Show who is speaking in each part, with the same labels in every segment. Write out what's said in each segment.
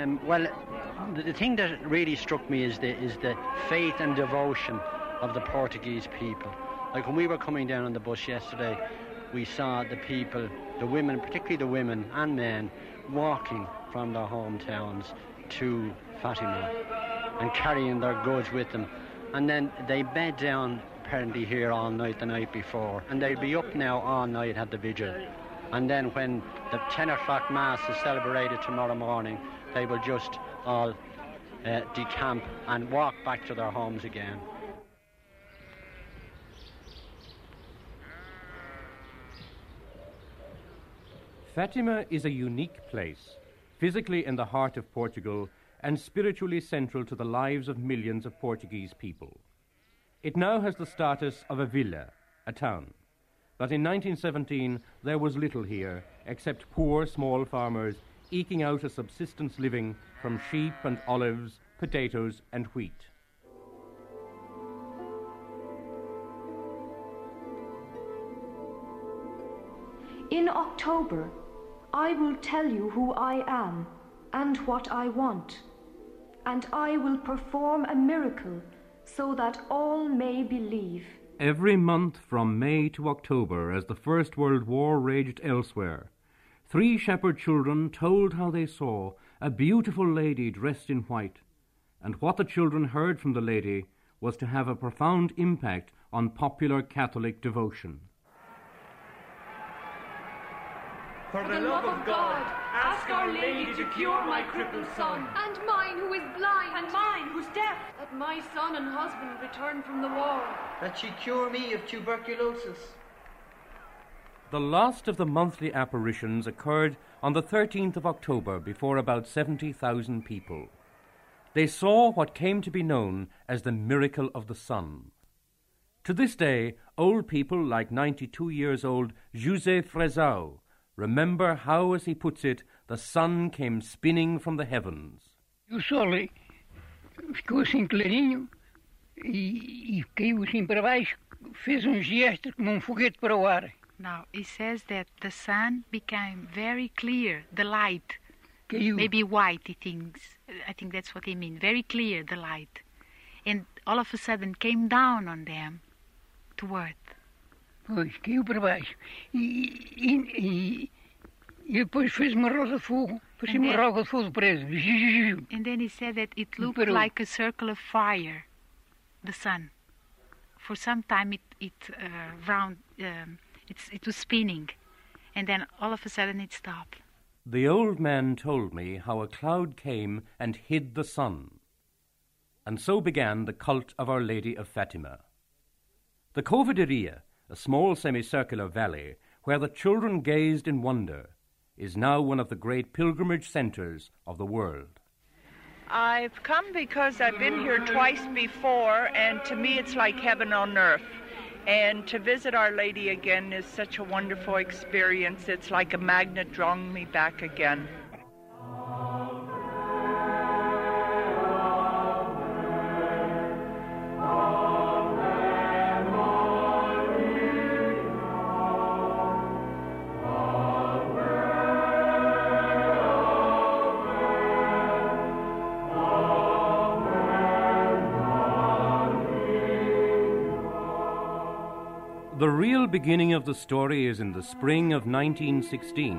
Speaker 1: Um, well, the, the thing that really struck me is the, is the faith and devotion of the Portuguese people. Like when we were coming down on the bus yesterday, we saw the people, the women, particularly the women and men, walking from their hometowns to Fatima and carrying their goods with them. And then they bed down apparently here all night the night before, and they'll be up now all night at the vigil. And then when the 10 o'clock mass is celebrated tomorrow morning, they will just all uh, decamp and walk back to their homes again.
Speaker 2: Fatima is a unique place, physically in the heart of Portugal and spiritually central to the lives of millions of Portuguese people. It now has the status of a villa, a town. But in 1917, there was little here except poor small farmers eking out a subsistence living from sheep and olives, potatoes, and wheat.
Speaker 3: In October, I will tell you who I am and what I want, and I will perform a miracle so that all may believe.
Speaker 2: Every month from May to October, as the First World War raged elsewhere, three shepherd children told how they saw a beautiful lady dressed in white, and what the children heard from the lady was to have a profound impact on popular Catholic devotion.
Speaker 4: For the love of God, ask Our Lady to cure my crippled son.
Speaker 5: And mine who is blind.
Speaker 4: And mine who's deaf.
Speaker 5: That my son and husband return from the war.
Speaker 6: That she cure me of tuberculosis.
Speaker 2: The last of the monthly apparitions occurred on the 13th of October before about 70,000 people. They saw what came to be known as the miracle of the sun. To this day, old people like 92 years old José Frazão remember how, as he puts it, the sun came spinning from the heavens.
Speaker 7: O sol ficou assim clarinho e, e caiu assim para baixo, fez um gesto como um foguete para o ar.
Speaker 8: Now, he says that the sun became very clear, the light.
Speaker 7: Caiu.
Speaker 8: Maybe white, he thinks. I think that's what he means. Very clear, the light. And all of a sudden came down on them to earth.
Speaker 7: Pois, caiu para baixo. E, e, e, e depois fez uma roda de fogo. Parecia uma roda de fogo presa.
Speaker 8: And then he said that it looked like a circle of fire, the sun. For some time it, it uh, round, um, it's, it was spinning. And then all of a sudden it stopped.
Speaker 2: The old man told me how a cloud came and hid the sun. And so began the cult of Our Lady of Fatima. The Cova da Iria, a small semicircular valley where the children gazed in wonder, is now one of the great pilgrimage centers of the world.
Speaker 9: I've come because I've been here twice before, and to me it's like heaven on earth. And to visit Our Lady again is such a wonderful experience. It's like a magnet drawing me back again.
Speaker 2: Real beginning of the story is in the spring of 1916,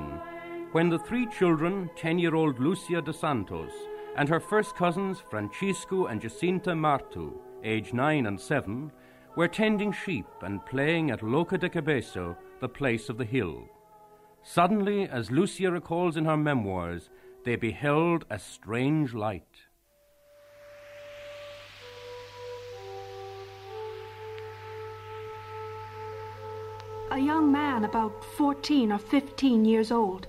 Speaker 2: when the three children, 10 year old Lucia dos Santos, and her first cousins, Francisco and Jacinta Marto, aged 9 and 7, were tending sheep and playing at Loca de Cabeço, the place of the hill. Suddenly, as Lucia recalls in her memoirs, they beheld a strange light.
Speaker 3: A young man about 14 or 15 years old,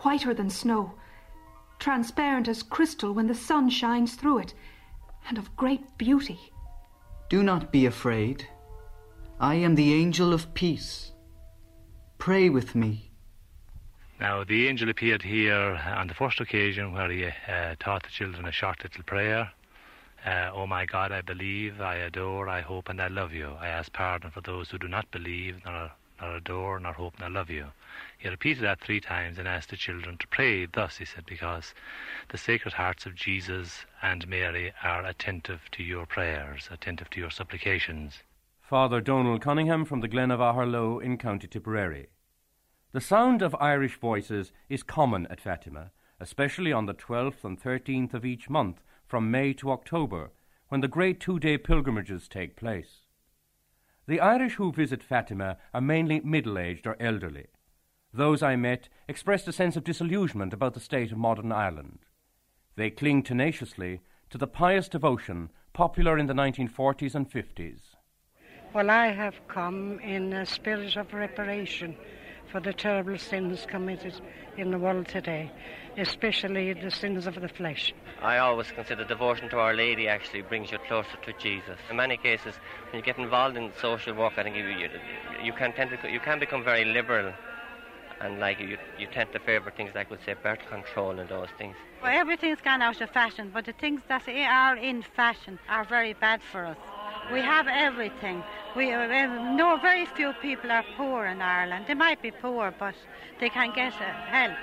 Speaker 3: whiter than snow, transparent as crystal when the sun shines through it, and of great beauty.
Speaker 6: Do not be afraid. I am the angel of peace. Pray with me.
Speaker 10: Now, the angel appeared here on the first occasion where he uh, taught the children a short little prayer. Uh, oh my God, I believe, I adore, I hope, and I love you. I ask pardon for those who do not believe, nor, nor adore, nor hope, nor love you. He repeated that three times and asked the children to pray thus, he said, because the sacred hearts of Jesus and Mary are attentive to your prayers, attentive to your supplications.
Speaker 2: Father Donald Cunningham from the Glen of Aherlow in County Tipperary. The sound of Irish voices is common at Fatima, especially on the 12th and 13th of each month from May to October, when the great two day pilgrimages take place. The Irish who visit Fatima are mainly middle aged or elderly. Those I met expressed a sense of disillusionment about the state of modern Ireland. They cling tenaciously to the pious devotion popular in the 1940s and 50s.
Speaker 11: Well, I have come in a spirit of reparation for the terrible sins committed in the world today, especially the sins of the flesh.
Speaker 12: I always consider devotion to Our Lady actually brings you closer to Jesus. In many cases, when you get involved in social work, I think you, you, you can tend to, you can become very liberal and like you, you tend to favour things like, we say, birth control and those things.
Speaker 13: Well, everything's gone out of fashion, but the things that are in fashion are very bad for us. We have everything. We uh, know very few people are poor in Ireland. They might be poor, but they can get uh, help.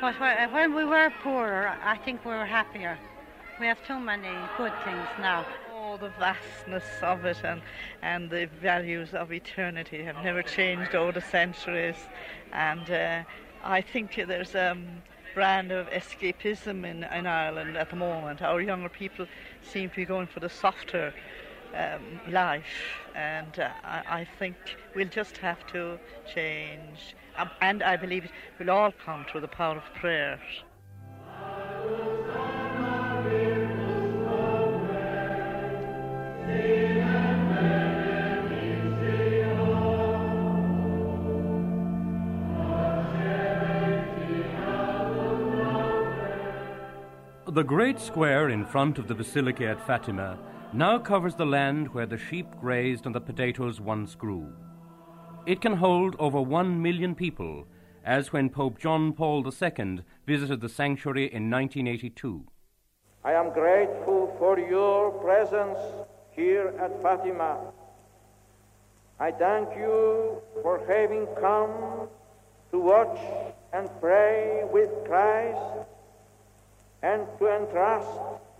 Speaker 13: But when we were poorer, I think we were happier. We have too many good things now.
Speaker 14: Oh, the vastness of it and, and the values of eternity have never changed over the centuries. And uh, I think there's a um, brand of escapism in, in Ireland at the moment. Our younger people seem to be going for the softer um, life, and uh, I, I, think we'll just have to change. Um, and I believe it will all come through the power of prayer.
Speaker 2: The great square in front of the basilica at Fatima now covers the land where the sheep grazed and the potatoes once grew. It can hold over one million people, as when Pope John Paul II visited the sanctuary in 1982.
Speaker 15: I am grateful for your presence here at Fatima. I thank you for having come to watch and pray with Christ and to entrust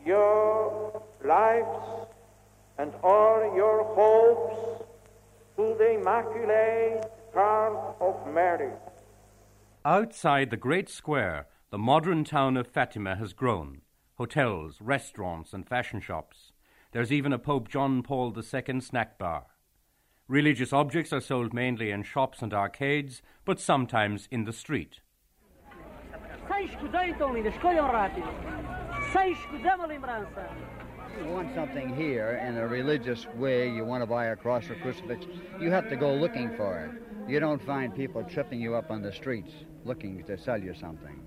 Speaker 15: your lives and all your hopes to the Immaculate Heart of Mary.
Speaker 2: Outside the great square, the modern town of Fatima has grown hotels, restaurants, and fashion shops. There's even a Pope John Paul II snack bar. Religious objects are sold mainly in shops and arcades, but sometimes in the street.
Speaker 16: You want something here in a religious way, you want to buy a cross or crucifix, you have to go looking for it. You don't find people tripping you up on the streets looking to sell you something.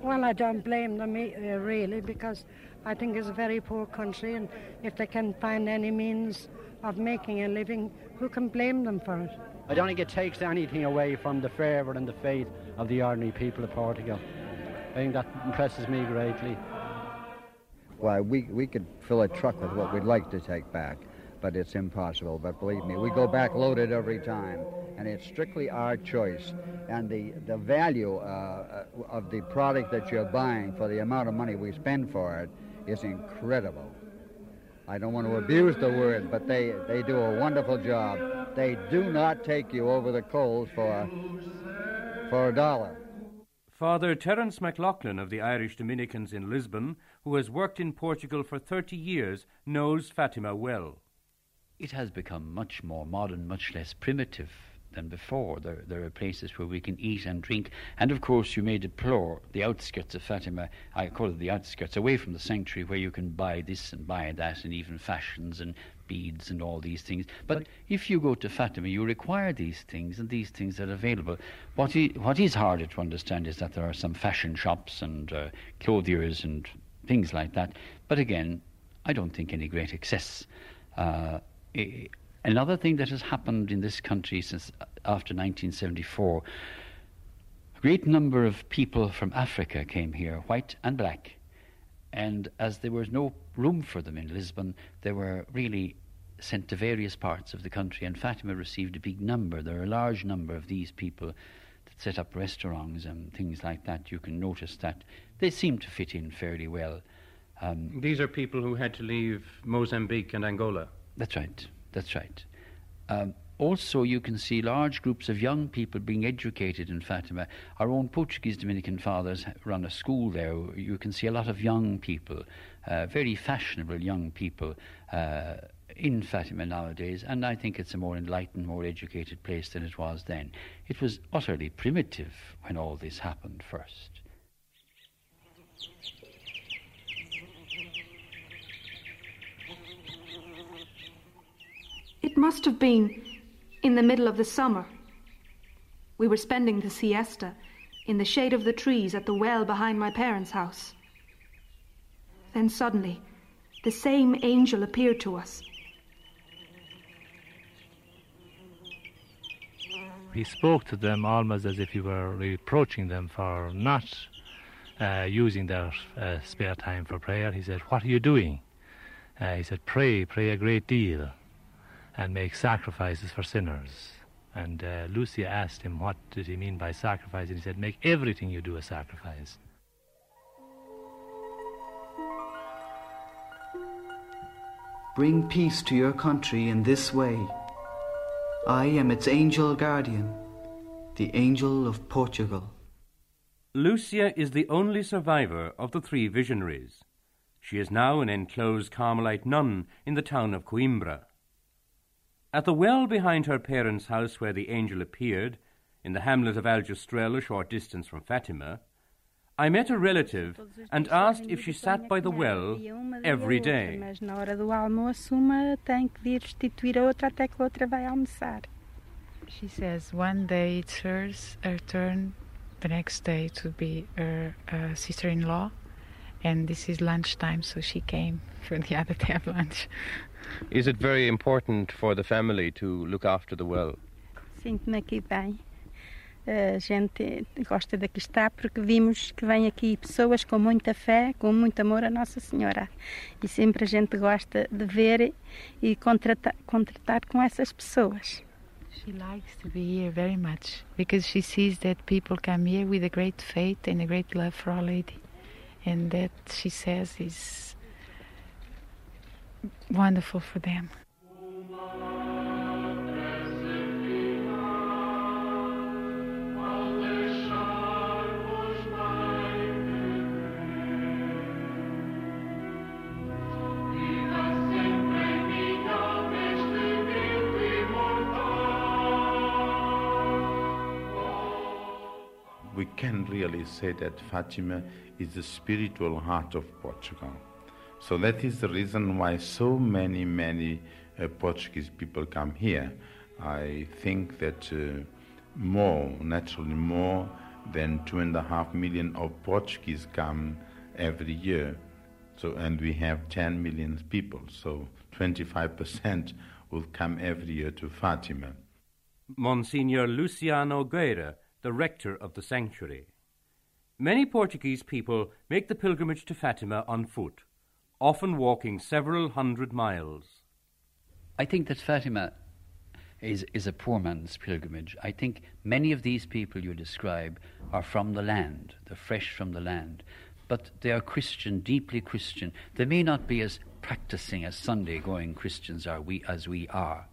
Speaker 11: Well, I don't blame them uh, really because I think it's a very poor country, and if they can find any means of making a living, who can blame them for it?
Speaker 1: I don't think it takes anything away from the fervour and the faith of the ordinary people of Portugal. I think that impresses me greatly.
Speaker 16: Why, we, we could fill a truck with what we'd like to take back, but it's impossible. But believe me, we go back loaded every time, and it's strictly our choice. And the, the value uh, of the product that you're buying for the amount of money we spend for it is incredible. I don't want to abuse the word, but they, they do a wonderful job. They do not take you over the coals for, for a dollar.
Speaker 2: Father Terence McLaughlin of the Irish Dominicans in Lisbon, who has worked in Portugal for 30 years, knows Fatima well.
Speaker 17: It has become much more modern, much less primitive than before. There, there are places where we can eat and drink. And of course, you may deplore the outskirts of Fatima. I call it the outskirts, away from the sanctuary, where you can buy this and buy that, and even fashions and beads and all these things. But if you go to Fatima, you require these things, and these things are available. What, is, what is harder to understand is that there are some fashion shops and uh, clothiers and things like that. But again, I don't think any great excess. Uh, Another thing that has happened in this country since uh, after 1974, a great number of people from Africa came here, white and black. And as there was no room for them in Lisbon, they were really sent to various parts of the country. And Fatima received a big number. There are a large number of these people that set up restaurants and things like that, you can notice that they seem to fit in fairly well.
Speaker 2: Um, These are people who had to leave Mozambique and Angola.
Speaker 17: That's right. That's right. Um, also, you can see large groups of young people being educated in Fatima. Our own Portuguese Dominican fathers run a school there. You can see a lot of young people, uh, very fashionable young people, uh, in Fatima nowadays, and I think it's a more enlightened, more educated place than it was then. It was utterly primitive when all this happened first.
Speaker 3: It must have been in the middle of the summer. We were spending the siesta in the shade of the trees at the well behind my parents' house. Then suddenly, the same angel appeared to us.
Speaker 10: He spoke to them almost as if he were reproaching them for not uh, using their uh, spare time for prayer. He said, What are you doing? Uh, he said, Pray, pray a great deal and make sacrifices for sinners. And uh, Lucia asked him what did he mean by sacrifice, and he said, Make everything you do a sacrifice.
Speaker 6: Bring peace to your country in this way. I am its angel guardian, the angel of Portugal.
Speaker 2: Lucia is the only survivor of the three visionaries. She is now an enclosed Carmelite nun in the town of Coimbra. At the well behind her parents' house where the angel appeared, in the hamlet of Aljustrel, a short distance from Fatima, I met a relative and asked if she sat by the well every day.
Speaker 18: Mas na hora do almoço uma tem que vir restituir a outra até que a outra vai almoçar.
Speaker 8: She says one day it's hers, her turn, the next day to be her uh, sister-in-law, and this is lunchtime, so she came for the other day of lunch.
Speaker 2: Is it very important for the family to look after the well?
Speaker 18: Sinto-me aqui bem. A gente gosta daqui estar porque vimos que vem aqui pessoas com muita fé, com muito amor a Nossa Senhora. E sempre a gente gosta de ver e contratar, contratar com essas pessoas.
Speaker 8: She likes to be here very much because she sees that people come here with a great faith and a great love for Our Lady. And that she says is wonderful for them.
Speaker 19: Really say that Fatima is the spiritual heart of Portugal. So that is the reason why so many, many uh, Portuguese people come here. I think that uh, more, naturally more than two and a half million of Portuguese come every year. So, and we have 10 million people, so 25% will come every year to Fatima.
Speaker 2: Monsignor Luciano Guerra, the rector of the sanctuary. Many Portuguese people make the pilgrimage to Fatima on foot often walking several hundred miles.
Speaker 17: I think that Fatima is, is a poor man's pilgrimage. I think many of these people you describe are from the land, they're fresh from the land, but they are Christian, deeply Christian. They may not be as practicing as Sunday going Christians are we as we are,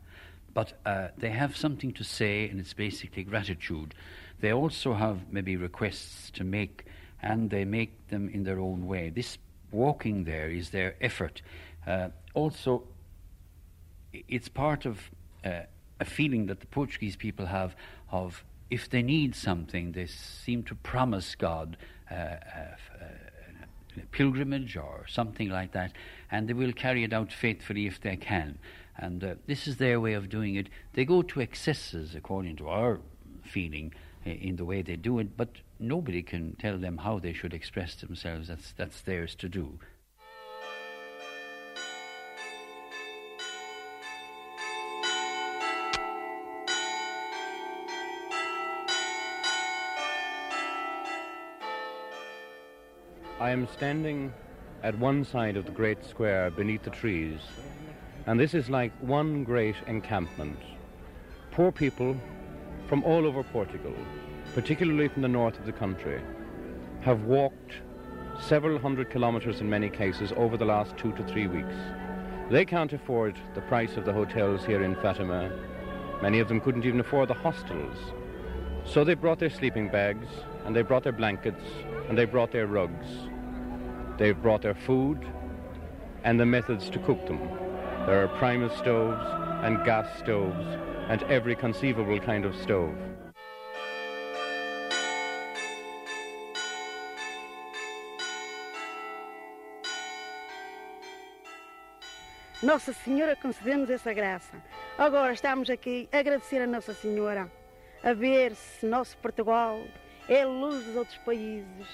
Speaker 17: but uh, they have something to say, and it's basically gratitude. They also have maybe requests to make, and they make them in their own way. This walking there is their effort. Uh, also, it's part of uh, a feeling that the Portuguese people have of if they need something, they seem to promise God uh, a, uh, a pilgrimage or something like that, and they will carry it out faithfully if they can. And uh, this is their way of doing it. They go to excesses, according to our feeling, in the way they do it, but nobody can tell them how they should express themselves. That's, that's theirs to do.
Speaker 2: I am standing at one side of the great square beneath the trees, and this is like one great encampment. Poor people from all over Portugal particularly from the north of the country, have walked several hundred kilometres in many cases over the last two to three weeks. They can't afford the price of the hotels here in Fatima. Many of them couldn't even afford the hostels. So they brought their sleeping bags, and they brought their blankets, and they brought their rugs. They've brought their food and the methods to cook them. There are primus stoves and gas stoves and every conceivable kind of stove.
Speaker 20: Nossa Senhora concedeu-nos essa graça. Agora estamos aqui a agradecer a Nossa Senhora, a ver se nosso Portugal é luz dos outros países.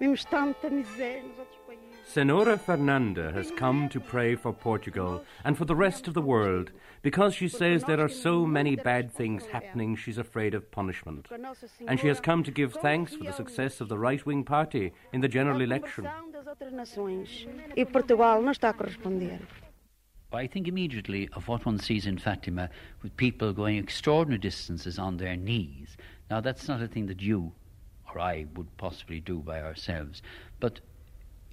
Speaker 20: Vimos tanta miséria nos outros países.
Speaker 2: Senora Fernanda has come to pray for Portugal and for the rest of the world because she says there are so many bad things happening she's afraid of punishment. And she has come to give thanks for the success of the right wing party in the general election.
Speaker 20: das outras nações. E Portugal não está a corresponder.
Speaker 17: I think immediately of what one sees in Fatima with people going extraordinary distances on their knees. Now, that's not a thing that you or I would possibly do by ourselves, but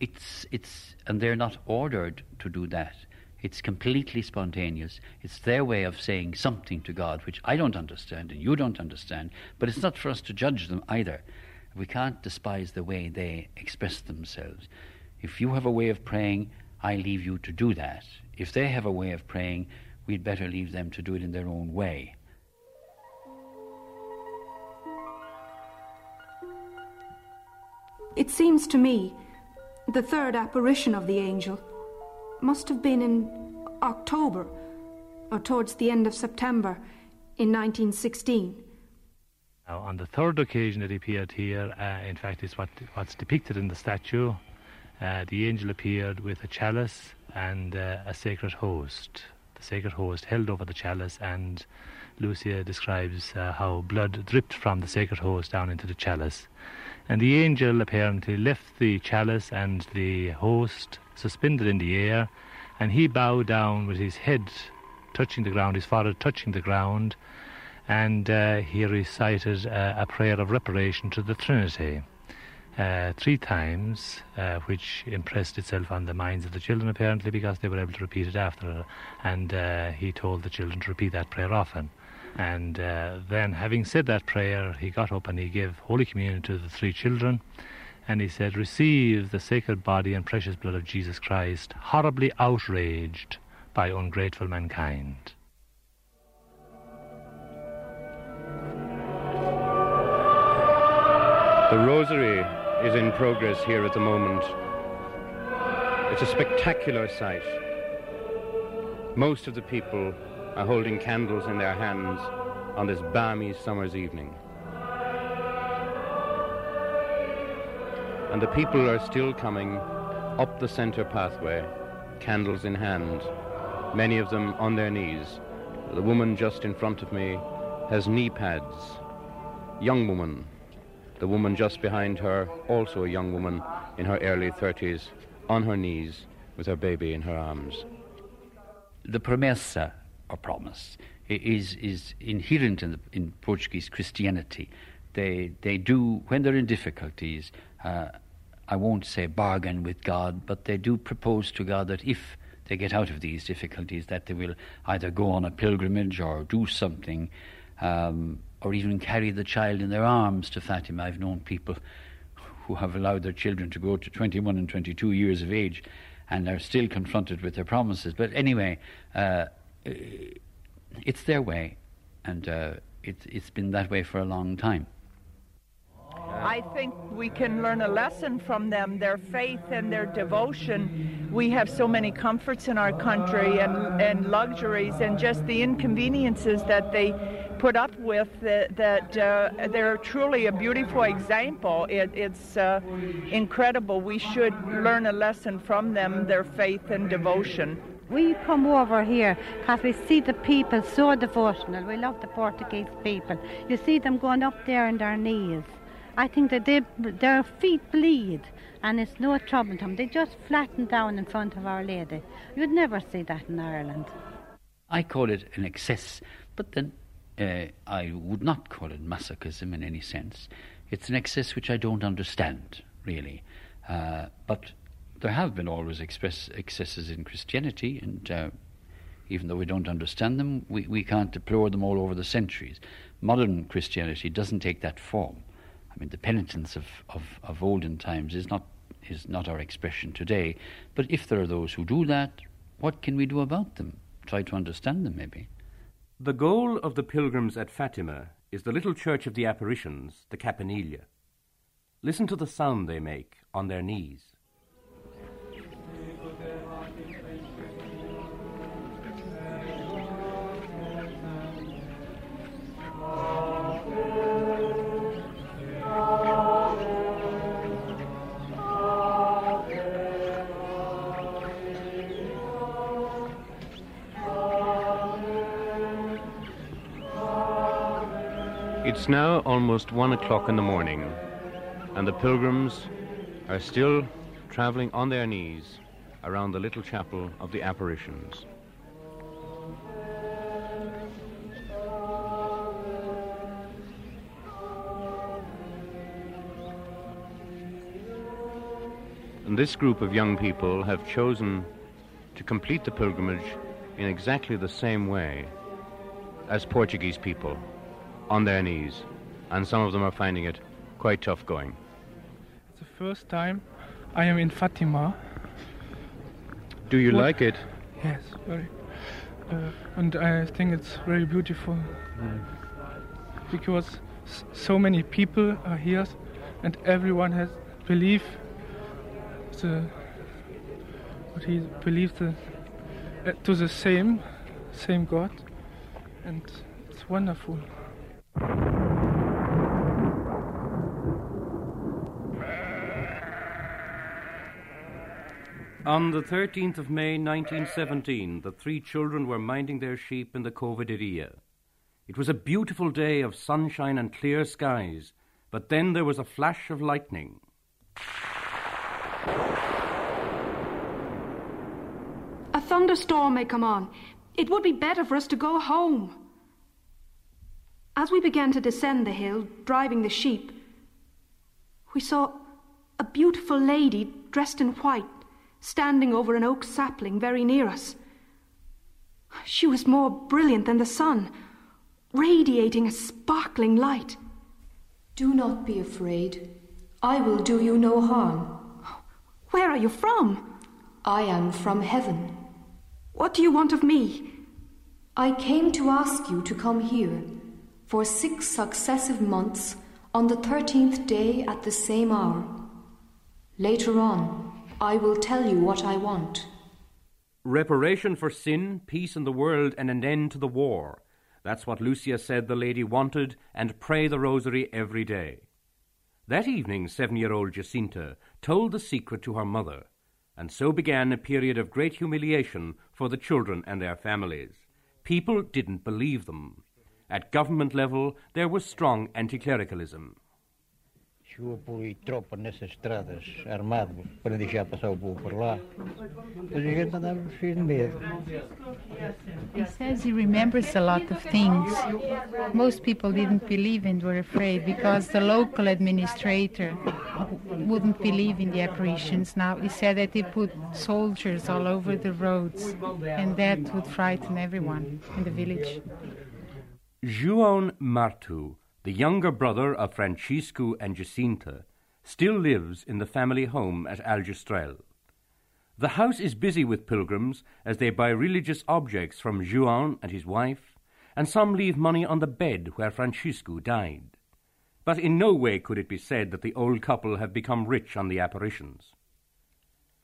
Speaker 17: it's, it's, and they're not ordered to do that. It's completely spontaneous. It's their way of saying something to God, which I don't understand and you don't understand, but it's not for us to judge them either. We can't despise the way they express themselves. If you have a way of praying, I leave you to do that. If they have a way of praying, we'd better leave them to do it in their own way.
Speaker 3: It seems to me the third apparition of the angel must have been in October or towards the end of September in 1916.
Speaker 10: Now, on the third occasion it appeared here, uh, in fact, it's what, what's depicted in the statue. Uh, the angel appeared with a chalice and uh, a sacred host. The sacred host held over the chalice, and Lucia describes uh, how blood dripped from the sacred host down into the chalice. And the angel apparently left the chalice and the host suspended in the air, and he bowed down with his head touching the ground, his forehead touching the ground, and uh, he recited uh, a prayer of reparation to the Trinity. Uh, three times, uh, which impressed itself on the minds of the children apparently because they were able to repeat it after. And uh, he told the children to repeat that prayer often. And uh, then, having said that prayer, he got up and he gave Holy Communion to the three children. And he said, Receive the sacred body and precious blood of Jesus Christ, horribly outraged by ungrateful mankind.
Speaker 2: The rosary is in progress here at the moment. It's a spectacular sight. Most of the people are holding candles in their hands on this balmy summer's evening. And the people are still coming up the center pathway, candles in hand, many of them on their knees. The woman just in front of me has knee pads. Young woman. The woman just behind her, also a young woman in her early 30s, on her knees with her baby in her arms.
Speaker 17: The promessa, or promise, is, is inherent in, the, in Portuguese Christianity. They, they do, when they're in difficulties, uh, I won't say bargain with God, but they do propose to God that if they get out of these difficulties, that they will either go on a pilgrimage or do something, um, or even carry the child in their arms to Fatima. I've known people who have allowed their children to go to 21 and 22 years of age and are still confronted with their promises. But anyway, uh, it's their way, and uh, it, it's been that way for a long time.
Speaker 9: I think we can learn a lesson from them, their faith and their devotion. We have so many comforts in our country and, and luxuries and just the inconveniences that they put up with that, that uh, they're truly a beautiful example. It, it's uh, incredible. We should learn a lesson from them, their faith and devotion.
Speaker 13: We come over here because we see the people so devotional. We love the Portuguese people. You see them going up there on their knees. I think that they, their feet bleed and it's no trouble to them. They just flatten down in front of Our Lady. You'd never see that in Ireland.
Speaker 17: I call it an excess, but then uh, I would not call it masochism in any sense. It's an excess which I don't understand, really. Uh, but there have been always express excesses in Christianity, and uh, even though we don't understand them, we, we can't deplore them all over the centuries. Modern Christianity doesn't take that form. I mean, the penitence of, of, of olden times is not, is not our expression today. But if there are those who do that, what can we do about them? Try to understand them, maybe.
Speaker 2: The goal of the pilgrims at Fatima is the little church of the apparitions, the Capelinha. Listen to the sound they make on their knees. It's now almost one o'clock in the morning, and the pilgrims are still traveling on their knees around the little chapel of the apparitions. And this group of young people have chosen to complete the pilgrimage in exactly the same way as Portuguese people on their knees, and some of them are finding it quite tough going.
Speaker 21: It's the first time I am in Fatima.
Speaker 2: Do you
Speaker 21: What-
Speaker 2: like it?
Speaker 21: Yes, very. Uh, and I think it's very beautiful because s- so many people are here, and everyone has belief the what he believes the, uh, to the same same God, and it's wonderful.
Speaker 2: On the 13th of May 1917, the three children were minding their sheep in the Cova da Iria. It was a beautiful day of sunshine and clear skies, but then there was a flash of lightning.
Speaker 3: A thunderstorm may come on. It would be better for us to go home. As we began to descend the hill, driving the sheep, we saw a beautiful lady dressed in white standing over an oak sapling very near us. She was more brilliant than the sun, radiating a sparkling light.
Speaker 22: Do not be afraid. I will do you no harm.
Speaker 3: Where are you from?
Speaker 22: I am from heaven.
Speaker 3: What do you want of me?
Speaker 22: I came to ask you to come here for six successive months on the thirteenth day at the same hour. Later on, I will tell you what I want.
Speaker 2: Reparation for sin, peace in the world, and an end to the war. That's what Lucia said the lady wanted, and pray the rosary every day. That evening, seven year old Jacinta told the secret to her mother, and so began a period of great humiliation for the children and their families. People didn't believe them. At government level, there was strong anti clericalism.
Speaker 23: Chegou por aí tropa nessas estradas, armado, para deixar passar o povo por lá. Mas a gente andava cheio de medo.
Speaker 8: He says he remembers a lot of things. Most people didn't believe and were afraid because the local administrator wouldn't believe in the apparitions. Now he said that he put soldiers all over the roads, and that would frighten everyone in the village.
Speaker 2: João Marto, the younger brother of Francisco and Jacinta, still lives in the family home at Aljustrel. The house is busy with pilgrims as they buy religious objects from Juan and his wife, and some leave money on the bed where Francisco died. But in no way could it be said that the old couple have become rich on the apparitions.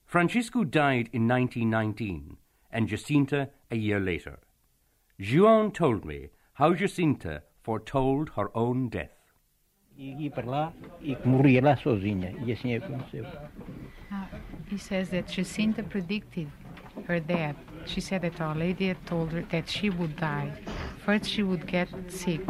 Speaker 2: Francisco died in 1919, and Jacinta a year later. Juan told me how Jacinta foretold her own death.
Speaker 23: E ia para lá e que morria lá sozinha. E assim aconteceu.
Speaker 8: Uh, he says that Jacinta predicted her death. She said that Our Lady had told her that she would die First, she would get sick,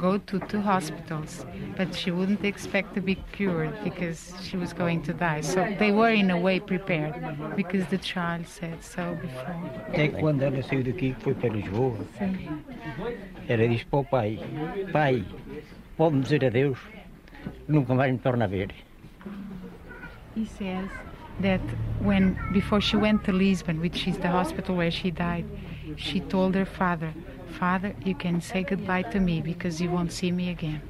Speaker 8: go to two hospitals, but she wouldn't expect to be cured because she was going to die. So they were, in a way, prepared because the child said so before.
Speaker 23: Até quando ela saiu daqui, que foi para Lisboa, ela disse para o pai: Pai, pode-me dizer adeus, nunca mais me torna a ver.
Speaker 8: He says that when before she went to Lisbon, which is the hospital where she died, she told her father, "Father, you can say goodbye to me because you won't see me again."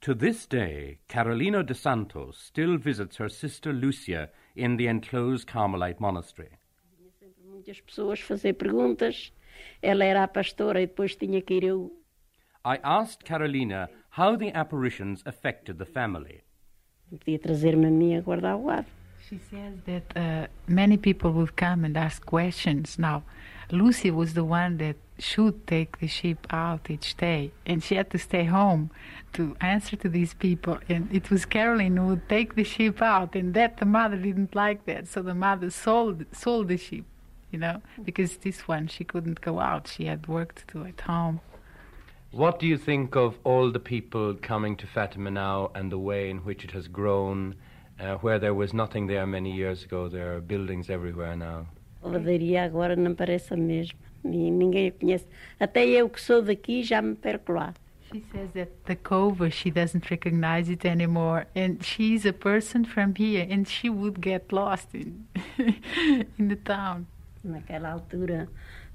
Speaker 2: To this day, Carolina de Santos still visits her sister Lucia in the enclosed Carmelite monastery.
Speaker 24: Muitas pessoas fazer perguntas. Ela era a pastora depois tinha que ir eu.
Speaker 2: I asked Carolina how the apparitions affected the family.
Speaker 24: Podia trazer-me a mim a guardar o gado.
Speaker 8: She says that uh, many people would come and ask questions. Now, Lucy was the one that should take the sheep out each day, and she had to stay home to answer to these people. And it was Caroline who would take the sheep out, and that the mother didn't like that, so the mother sold sold the sheep, you know, because this one she couldn't go out; she had work to do at home.
Speaker 2: What do you think of all the people coming to Fatima now and the way in which it has grown? Uh, where there was nothing there many years ago, there are buildings everywhere now.
Speaker 24: Ladaria agora não parece a mesma. Ni- Ninguém a conhece. Até eu que sou daqui já me perco lá.
Speaker 8: She says that the cover, she doesn't recognize it anymore. And she's a person from here, and she would get lost in, in the town.
Speaker 24: Naquela altura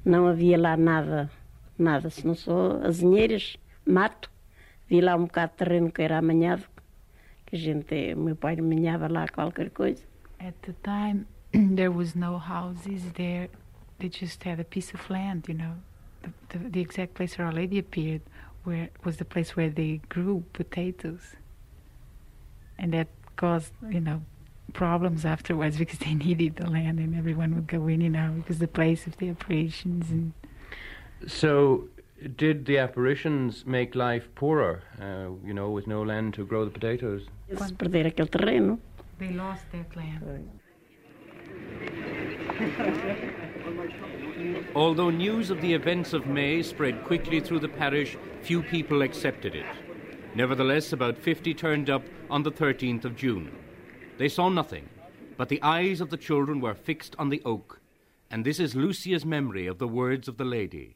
Speaker 24: não havia lá nada, nada, se não só azinheiras, mato. Vi lá um bocado de terreno que era amanhado, que a gente, meu pai amanhava lá qualquer coisa.
Speaker 8: At the time, there was no houses there. They just had a piece of land, you know. The, the, the exact place where Our Lady appeared where was the place where they grew potatoes. And that caused, you know, problems afterwards because they needed the land and everyone would go in, you know, because the place of the operations and
Speaker 2: So, did the apparitions make life poorer, uh, you know, with no land to grow the potatoes?
Speaker 24: Se perder aquele terreno.
Speaker 8: they lost their land.
Speaker 2: Although news of the events of May spread quickly through the parish, few people accepted it. Nevertheless, about 50 turned up on the 13th of June. They saw nothing, but the eyes of the children were fixed on the oak, and this is Lucia's memory of the words of the lady.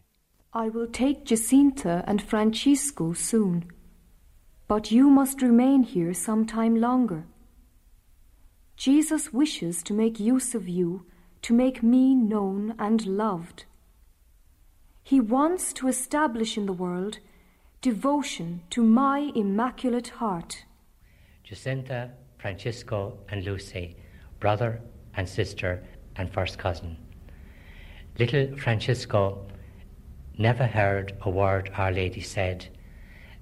Speaker 22: I will take Jacinta and Francisco soon, but you must remain here some time longer. Jesus wishes to make use of you to make me known and loved. He wants to establish in the world devotion to my immaculate heart.
Speaker 25: Jacinta, Francisco, and Lucy, brother and sister and first cousin. Little Francisco never heard a word Our Lady said,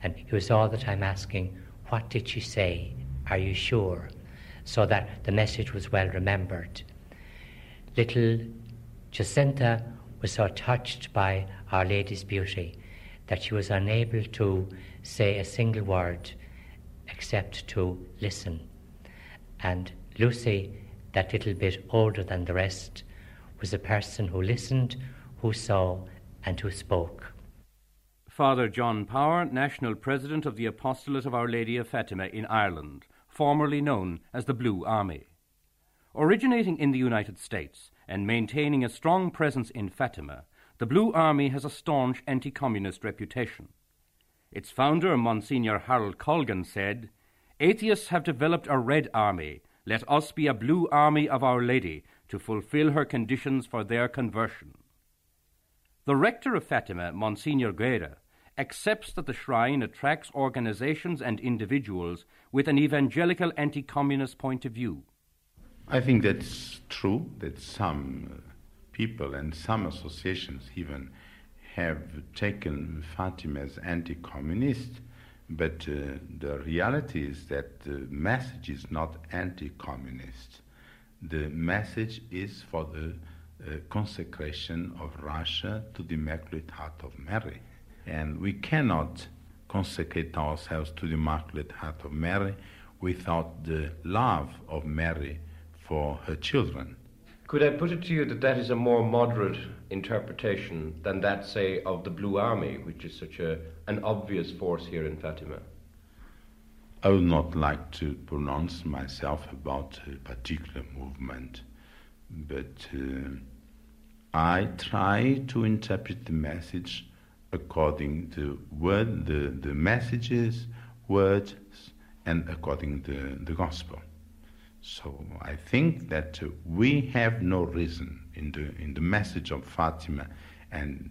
Speaker 25: and he was all the time asking, What did she say? Are you sure? So that the message was well remembered. Little Jacinta was so touched by Our Lady's beauty that she was unable to say a single word except to listen. And Lucy, that little bit older than the rest, was a person who listened, who saw, and who spoke.
Speaker 2: Father John Power, National President of the Apostolate of Our Lady of Fatima in Ireland, formerly known as the Blue Army. Originating in the United States and maintaining a strong presence in Fatima, the Blue Army has a staunch anti communist reputation. Its founder, Monsignor Harold Colgan, said, Atheists have developed a red army. Let us be a blue army of Our Lady to fulfill her conditions for their conversion. The rector of Fatima, Monsignor Guerra, accepts that the shrine attracts organizations and individuals with an evangelical anti communist point of view.
Speaker 19: I think that's true that some uh, people and some associations even have taken Fatima as anti communist, but uh, the reality is that the message is not anti communist. The message is for the uh, consecration of Russia to the Immaculate Heart of Mary. And we cannot consecrate ourselves to the Immaculate Heart of Mary without the love of Mary for her children.
Speaker 2: Could I put it to you that that is a more moderate interpretation than that, say, of the Blue Army, which is such a, an obvious force here in Fatima?
Speaker 19: I would not like to pronounce myself about a particular movement, but uh, I try to interpret the message according to word, the, the messages, words, and according to the gospel. So I think that we have no reason in the in the message of Fatima and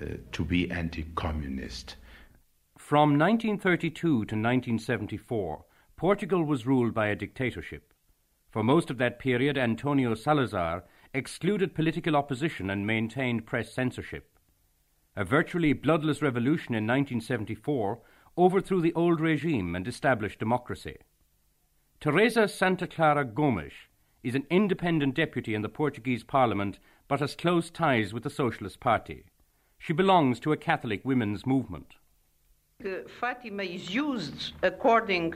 Speaker 19: uh, to be anti-communist.
Speaker 2: From 1932 to 1974, Portugal was ruled by a dictatorship. For most of that period, Antonio Salazar excluded political opposition and maintained press censorship. A virtually bloodless revolution in 1974 overthrew the old regime and established democracy. Teresa Santa Clara Gomes is an independent deputy in the Portuguese Parliament but has close ties with the Socialist Party. She belongs to a Catholic women's movement.
Speaker 26: Uh, Fatima is used according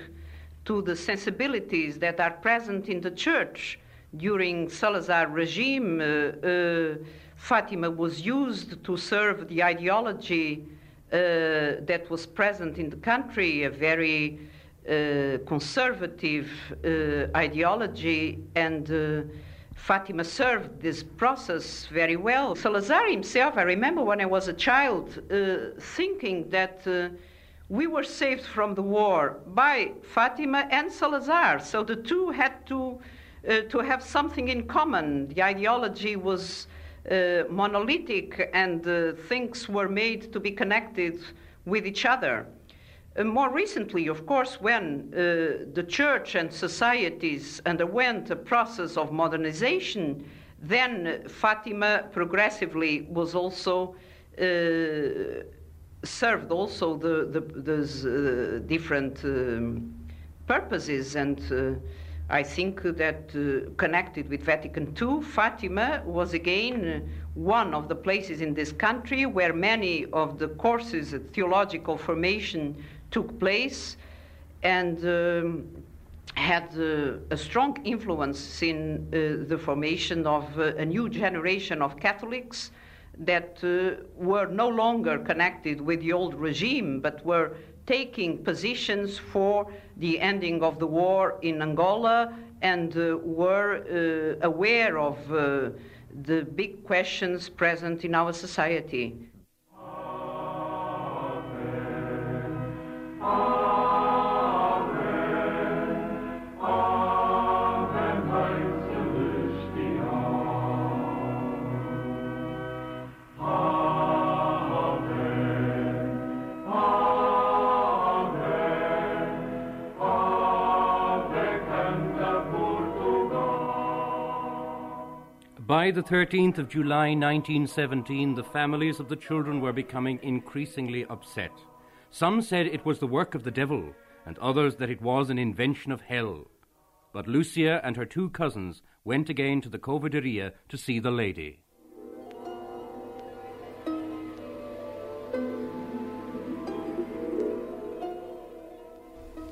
Speaker 26: to the sensibilities that are present in the church during Salazar regime. Uh, uh, Fatima was used to serve the ideology uh, that was present in the country, a very conservative ideology, and Fatima served this process very well. Salazar himself, I remember when I was a child, uh, thinking that uh, we were saved from the war by Fatima and Salazar, so the two had to, to have something in common. The ideology was uh, monolithic and uh, things were made to be connected with each other. Uh, more recently, of course, when the church and societies underwent a process of modernization, then Fatima progressively was also uh, served also the, the those uh, different um, purposes and uh, I think that uh, connected with Vatican II, Fatima was again one of the places in this country where many of the courses of theological formation took place and um, had uh, a strong influence in uh, the formation of uh, a new generation of Catholics that uh, were no longer connected with the old regime but were taking positions for the ending of the war in Angola and uh, were uh, aware of uh, the big questions present in our society.
Speaker 2: By the 13th of July 1917, the families of the children were becoming increasingly upset. Some said it was the work of the devil, and others that it was an invention of hell. But Lucia and her two cousins went again to the Cova da Iria to see the lady.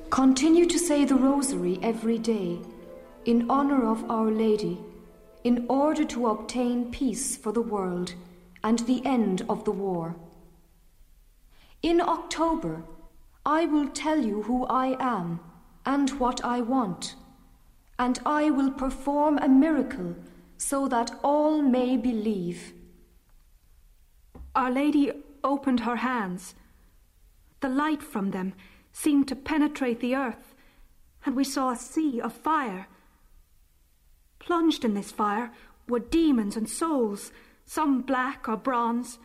Speaker 22: Continue to say the Rosary every day in honor of Our Lady in order to obtain peace for the world and the end of the war. In October, I will tell you who I am and what I want, and I will perform a miracle so that all may believe.
Speaker 27: Our Lady opened her hands. The light from them seemed to penetrate the earth, and we saw a sea of fire Plunged in this fire were demons and souls, some black or bronze,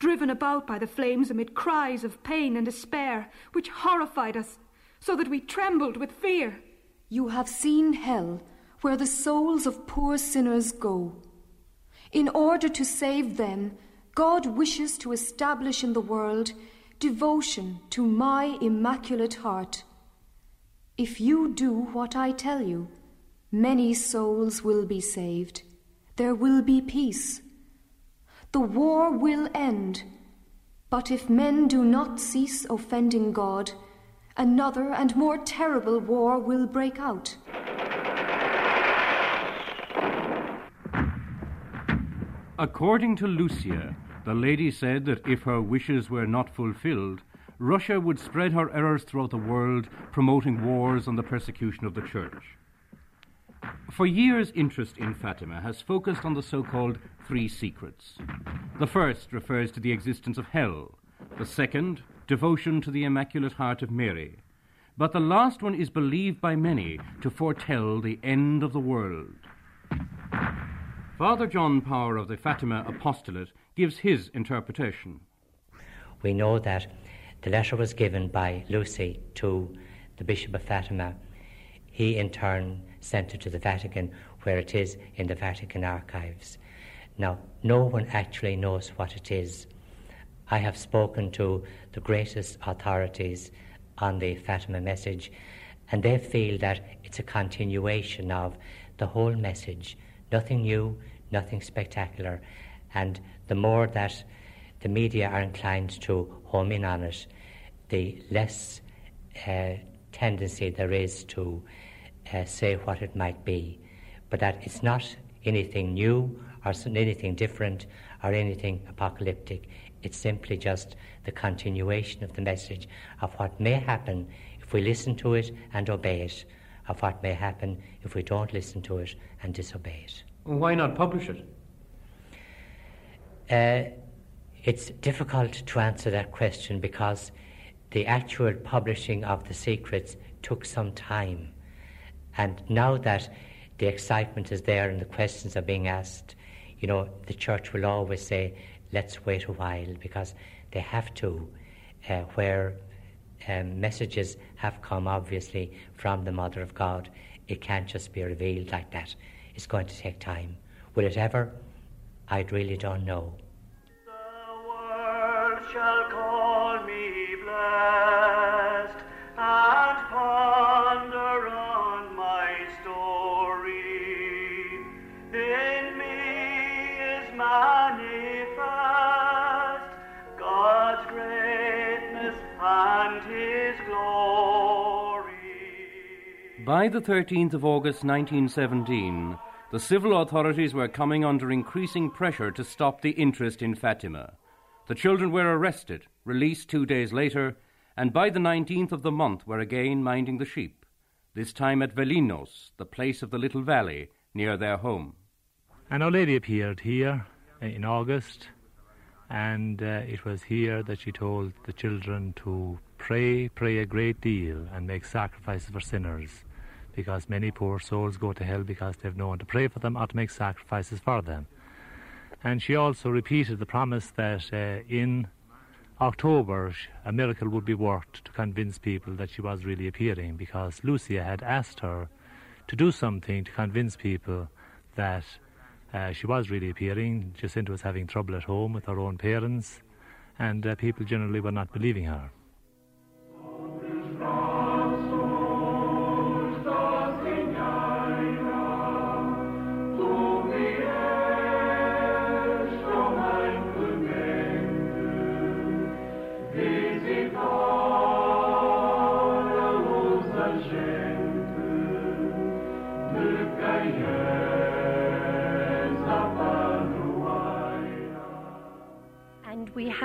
Speaker 27: driven about by the flames amid cries of pain and despair, which horrified us, so that we trembled with fear.
Speaker 22: You have seen hell, where the souls of poor sinners go. In order to save them, God wishes to establish in the world devotion to my immaculate heart. If you do what I tell you, Many souls will be saved. There will be peace. The war will end. But if men do not cease offending God, another and more terrible war will break out.
Speaker 2: According to Lucia, the lady said that if her wishes were not fulfilled, Russia would spread her errors throughout the world, promoting wars and the persecution of the church. For years, interest in Fatima has focused on the so called three secrets. The first refers to the existence of hell, the second, devotion to the Immaculate Heart of Mary. But the last one is believed by many to foretell the end of the world. Father John Power of the Fatima Apostolate gives his interpretation.
Speaker 25: We know that the letter was given by Lucy to the Bishop of Fatima. He, in turn, sent it to the Vatican, where it is in the Vatican archives. Now, no one actually knows what it is. I have spoken to the greatest authorities on the Fatima message, and they feel that it's a continuation of the whole message. Nothing new, nothing spectacular. And the more that the media are inclined to home in on it, the less uh, tendency there is to uh, say what it might be. But that it's not anything new or anything different or anything apocalyptic. It's simply just the continuation of the message of what may happen if we listen to it and obey it, of what may happen if we don't listen to it and disobey it.
Speaker 2: Why not publish it?
Speaker 25: Uh, it's difficult to answer that question because the actual publishing of the secrets took some time. And now that the excitement is there and the questions are being asked, you know, the church will always say, let's wait a while because they have to, uh, where um, messages have come obviously from the Mother of God. It can't just be revealed like that. It's going to take time. Will it ever? I really don't know.
Speaker 28: Shall
Speaker 2: By the 13th of August 1917, the civil authorities were coming under increasing pressure to stop the interest in Fatima. The children were arrested, released two days later, and by the 19th of the month were again minding the sheep, this time at Valinhos, the place of the little valley near their home.
Speaker 10: And Our Lady appeared here in August, and uh, it was here that she told the children to pray, pray a great deal, and make sacrifices for sinners, because many poor souls go to hell because they've no one to pray for them or to make sacrifices for them. And she also repeated the promise that uh, in October a miracle would be worked to convince people that she was really appearing, because Lucia had asked her to do something to convince people that uh, she was really appearing. Jacinta was having trouble at home with her own parents, and uh, people generally were not believing her.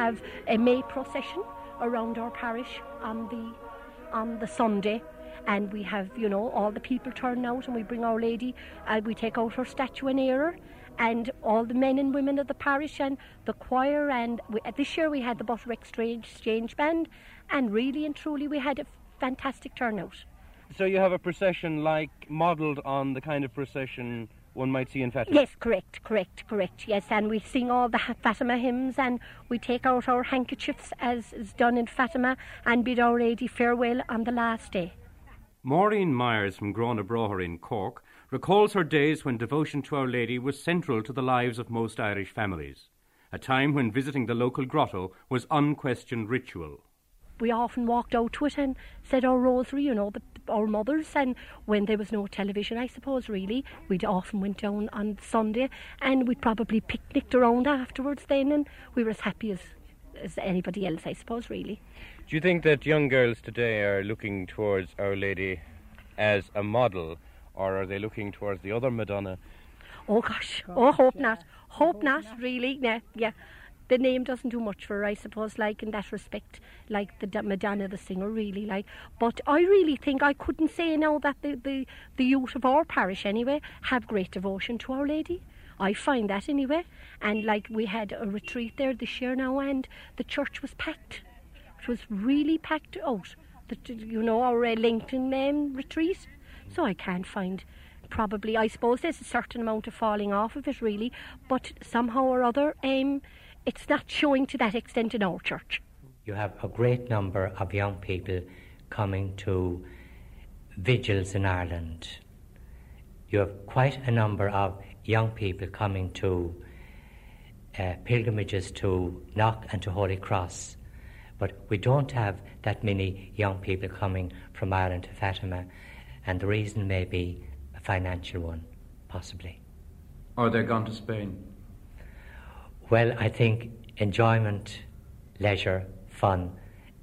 Speaker 29: Have a May procession around our parish on the on the Sunday. And we have, you know, all the people turn out and we bring Our Lady, and we take out her statue in error, and all the men and women of the parish and the choir. And we, uh, this year we had the Butter Exchange, Exchange Band, and really and truly we had a fantastic turnout.
Speaker 2: So you have a procession like modelled on the kind of procession one might see in Fatima?
Speaker 29: Yes, correct, correct, correct. Yes, and we sing all the Fatima hymns and we take out our handkerchiefs as is done in Fatima and bid Our Lady farewell on the last day.
Speaker 2: Maureen Myers from Gurranabraher in Cork recalls her days when devotion to Our Lady was central to the lives of most Irish families, a time when visiting the local grotto was unquestioned ritual.
Speaker 29: We often walked out to it and said our rosary, you know, the, our mothers. And when there was no television, I suppose, really, we'd often went down on Sunday and we'd probably picnicked around afterwards then, and we were as happy as, as anybody else, I suppose, really.
Speaker 2: Do you think that young girls today are looking towards Our Lady as a model, or are they looking towards the other Madonna?
Speaker 29: Oh gosh. Oh, hope not. Hope not, really. Yeah, yeah. The name doesn't do much for her, I suppose, like in that respect, like the Madonna the singer, really, like. But I really think I couldn't say now that the, the, the youth of our parish, anyway, have great devotion to Our Lady. I find that anyway. And like we had a retreat there this year now, and the church was packed. It was really packed out. The, you know, our uh, Lincoln um, retreat. So I can't find probably, I suppose there's a certain amount of falling off of it really, but somehow or other, um, it's not showing to that extent in our church.
Speaker 25: You have a great number of young people coming to vigils in Ireland. You have quite a number of young people coming to uh, pilgrimages to Knock and to Holy Cross. But we don't have that many young people coming from Ireland to Fatima, and the reason may be a financial one, possibly.
Speaker 2: Or they're gone to Spain.
Speaker 25: Well, I think enjoyment, leisure, fun,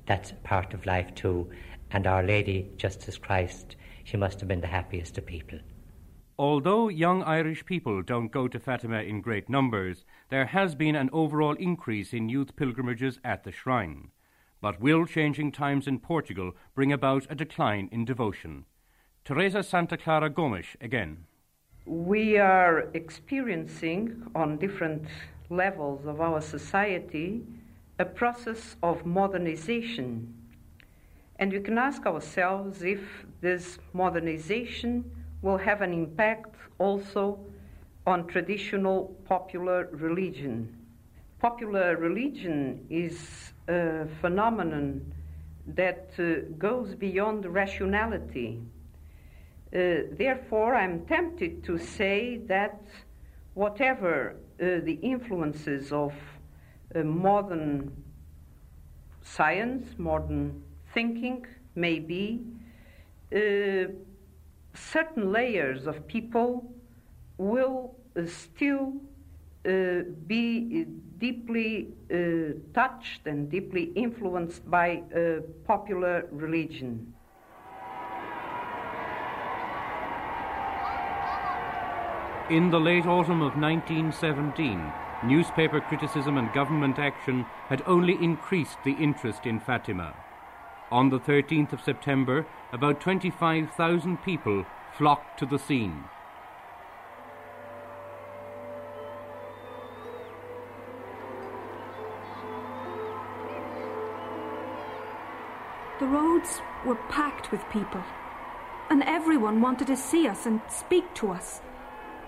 Speaker 25: that's part of life too. And Our Lady, Justice Christ, she must have been the happiest of people.
Speaker 2: Although young Irish people don't go to Fatima in great numbers, there has been an overall increase in youth pilgrimages at the shrine. But will changing times in Portugal bring about a decline in devotion? Teresa Santa Clara Gomes again.
Speaker 26: We are experiencing on different levels of our society a process of modernization. And we can ask ourselves if this modernization will have an impact also on traditional popular religion. Popular religion is a phenomenon that uh, goes beyond rationality. Uh, therefore, I'm tempted to say that whatever the influences of uh, modern science, modern thinking may be, uh, certain layers of people will uh, still uh, be deeply uh, touched and deeply influenced by popular religion.
Speaker 2: In the late autumn of 1917, newspaper criticism and government action had only increased the interest in Fatima. On the 13th of September, about 25,000 people flocked to the scene.
Speaker 27: The roads were packed with people, and everyone wanted to see us and speak to us.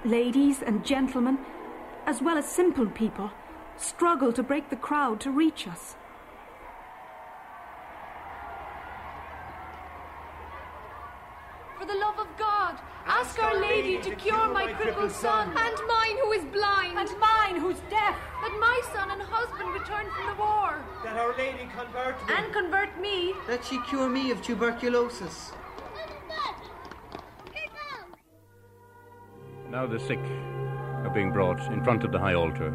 Speaker 27: Ladies and gentlemen, as well as simple people, struggle to break the crowd to reach us.
Speaker 30: For the love of God, ask Our Lady to cure my crippled son, and mine who is blind,
Speaker 31: and mine who's deaf,
Speaker 30: that my son and husband return from the war,
Speaker 31: that Our Lady convert me,
Speaker 30: and convert me,
Speaker 32: that she cure me of tuberculosis.
Speaker 2: Now the sick are being brought in front of the high altar.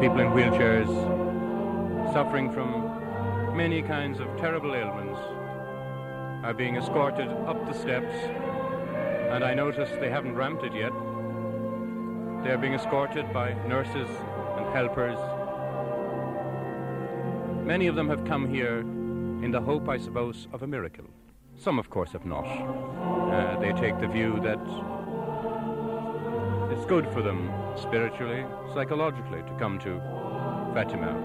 Speaker 2: People in wheelchairs, suffering from many kinds of terrible ailments, are being escorted up the steps, and I notice they haven't ramped it yet. They're being escorted by nurses and helpers. Many of them have come here in the hope, I suppose, of a miracle. Some, of course, have not. Uh, they take the view that it's good for them spiritually, psychologically, to come to Fatima.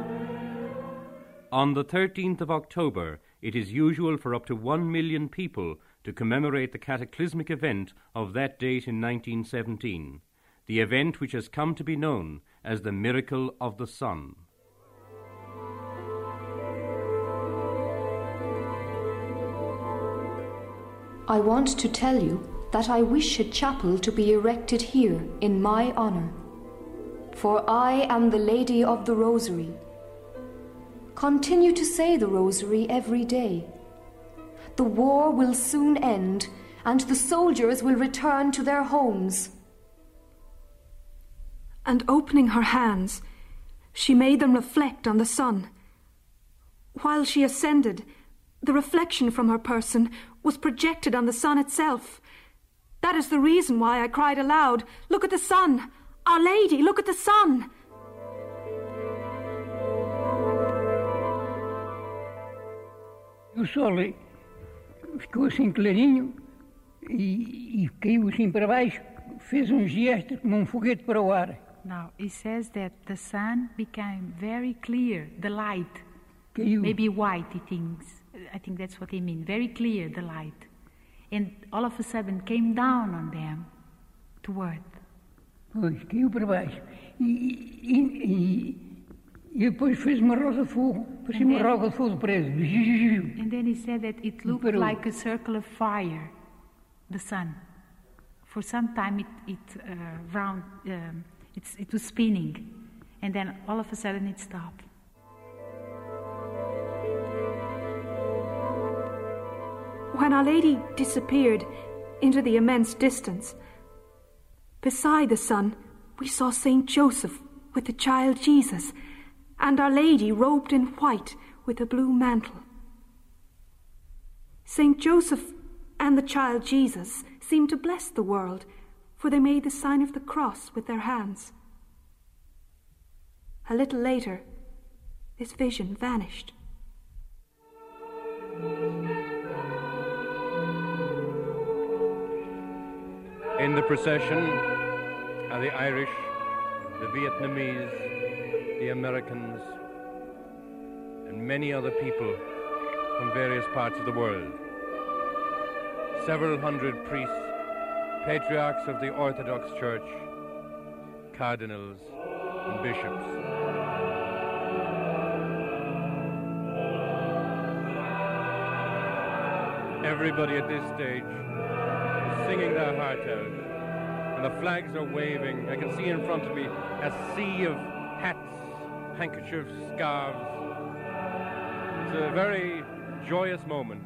Speaker 2: On the 13th of October, it is usual for up to one million people to commemorate the cataclysmic event of that date in 1917, the event which has come to be known as the miracle of the sun.
Speaker 22: I want to tell you that I wish a chapel to be erected here in my honor. For I am the Lady of the Rosary. Continue to say the Rosary every day. The war will soon end, and the soldiers will return to their homes.
Speaker 27: And opening her hands, she made them reflect on the sun. While she ascended, the reflection from her person was projected on the sun itself, That is the reason why I cried aloud, Look at the sun! Our Lady, look at the sun!
Speaker 7: O sol ficou assim clarinho e, e caiu assim para baixo, fez um gesto como um foguete para o ar.
Speaker 8: Now, it says that the sun became very clear, the light.
Speaker 7: Caiu.
Speaker 8: Maybe white, he thinks. I think that's what he means. Very clear, the light. And all of a sudden came down on them to earth.
Speaker 7: Pois, caiu para baixo. E, e, e, depois fez uma rosa de fogo, parecia uma rosa de fogo preso.
Speaker 8: And then he said that it looked like a circle of fire, the sun. For some time it, it uh, round, um, it's, it was spinning, and then all of a sudden it stopped.
Speaker 27: When Our Lady disappeared into the immense distance, beside the sun we saw Saint Joseph with the child Jesus, and Our Lady robed in white with a blue mantle. Saint Joseph and the child Jesus seemed to bless the world, for they made the sign of the cross with their hands. A little later, this vision vanished.
Speaker 2: In the procession are the Irish, the Vietnamese, the Americans, and many other people from various parts of the world. Several hundred priests, patriarchs of the Orthodox Church, cardinals, and bishops. Everybody at this stage singing their heart out, and the flags are waving. I can see in front of me a sea of hats, handkerchiefs, scarves. It's a very joyous moment,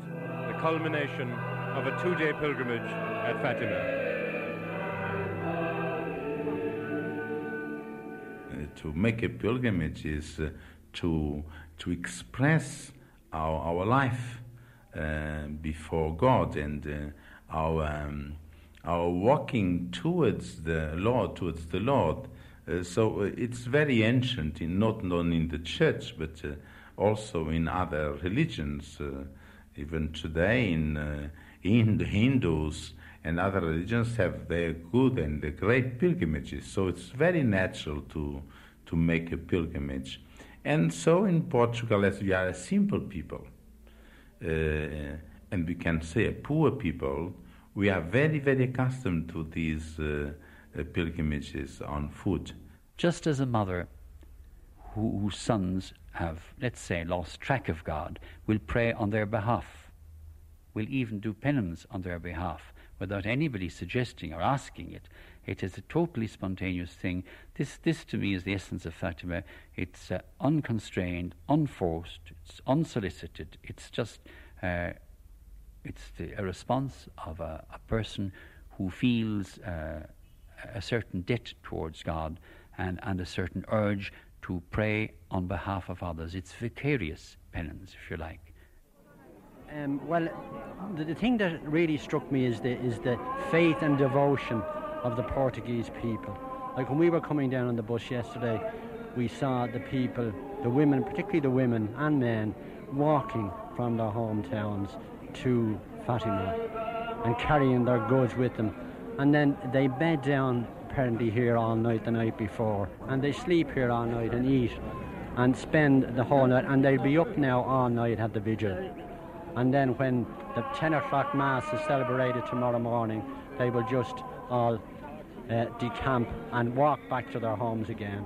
Speaker 2: the culmination of a two day pilgrimage at Fatima.
Speaker 19: Uh, to make a pilgrimage is uh, to to express our our life uh, before God and uh, our um, our walking towards the Lord, towards the Lord. Uh, so uh, it's very ancient, in, not only in the church but uh, also in other religions. Uh, even today, in uh, in the Hindus and other religions have their good and the great pilgrimages. So it's very natural to to make a pilgrimage. And so in Portugal, as we are a simple people, uh, and we can say poor people, we are very, very accustomed to these uh, uh, pilgrimages on foot.
Speaker 17: Just as a mother who, whose sons have, let's say, lost track of God, will pray on their behalf, will even do penance on their behalf without anybody suggesting or asking it. It is a totally spontaneous thing. This, this to me, is the essence of Fatima. It's uh, unconstrained, unforced, it's unsolicited. It's just, uh, it's the, a response of a, a person who feels uh, a certain debt towards God and, and a certain urge to pray on behalf of others. It's vicarious penance, if you like.
Speaker 1: Um, well, the, the thing that really struck me is the is the faith and devotion of the Portuguese people. Like when we were coming down on the bus yesterday, we saw the people, the women, particularly the women and men, walking from their hometowns to Fatima and carrying their goods with them. And then they bed down apparently here all night the night before, and they sleep here all night and eat and spend the whole night. And they'll be up now all night at the vigil. And then when the 10 o'clock Mass is celebrated tomorrow morning, they will just all uh, decamp and walk back to their homes again.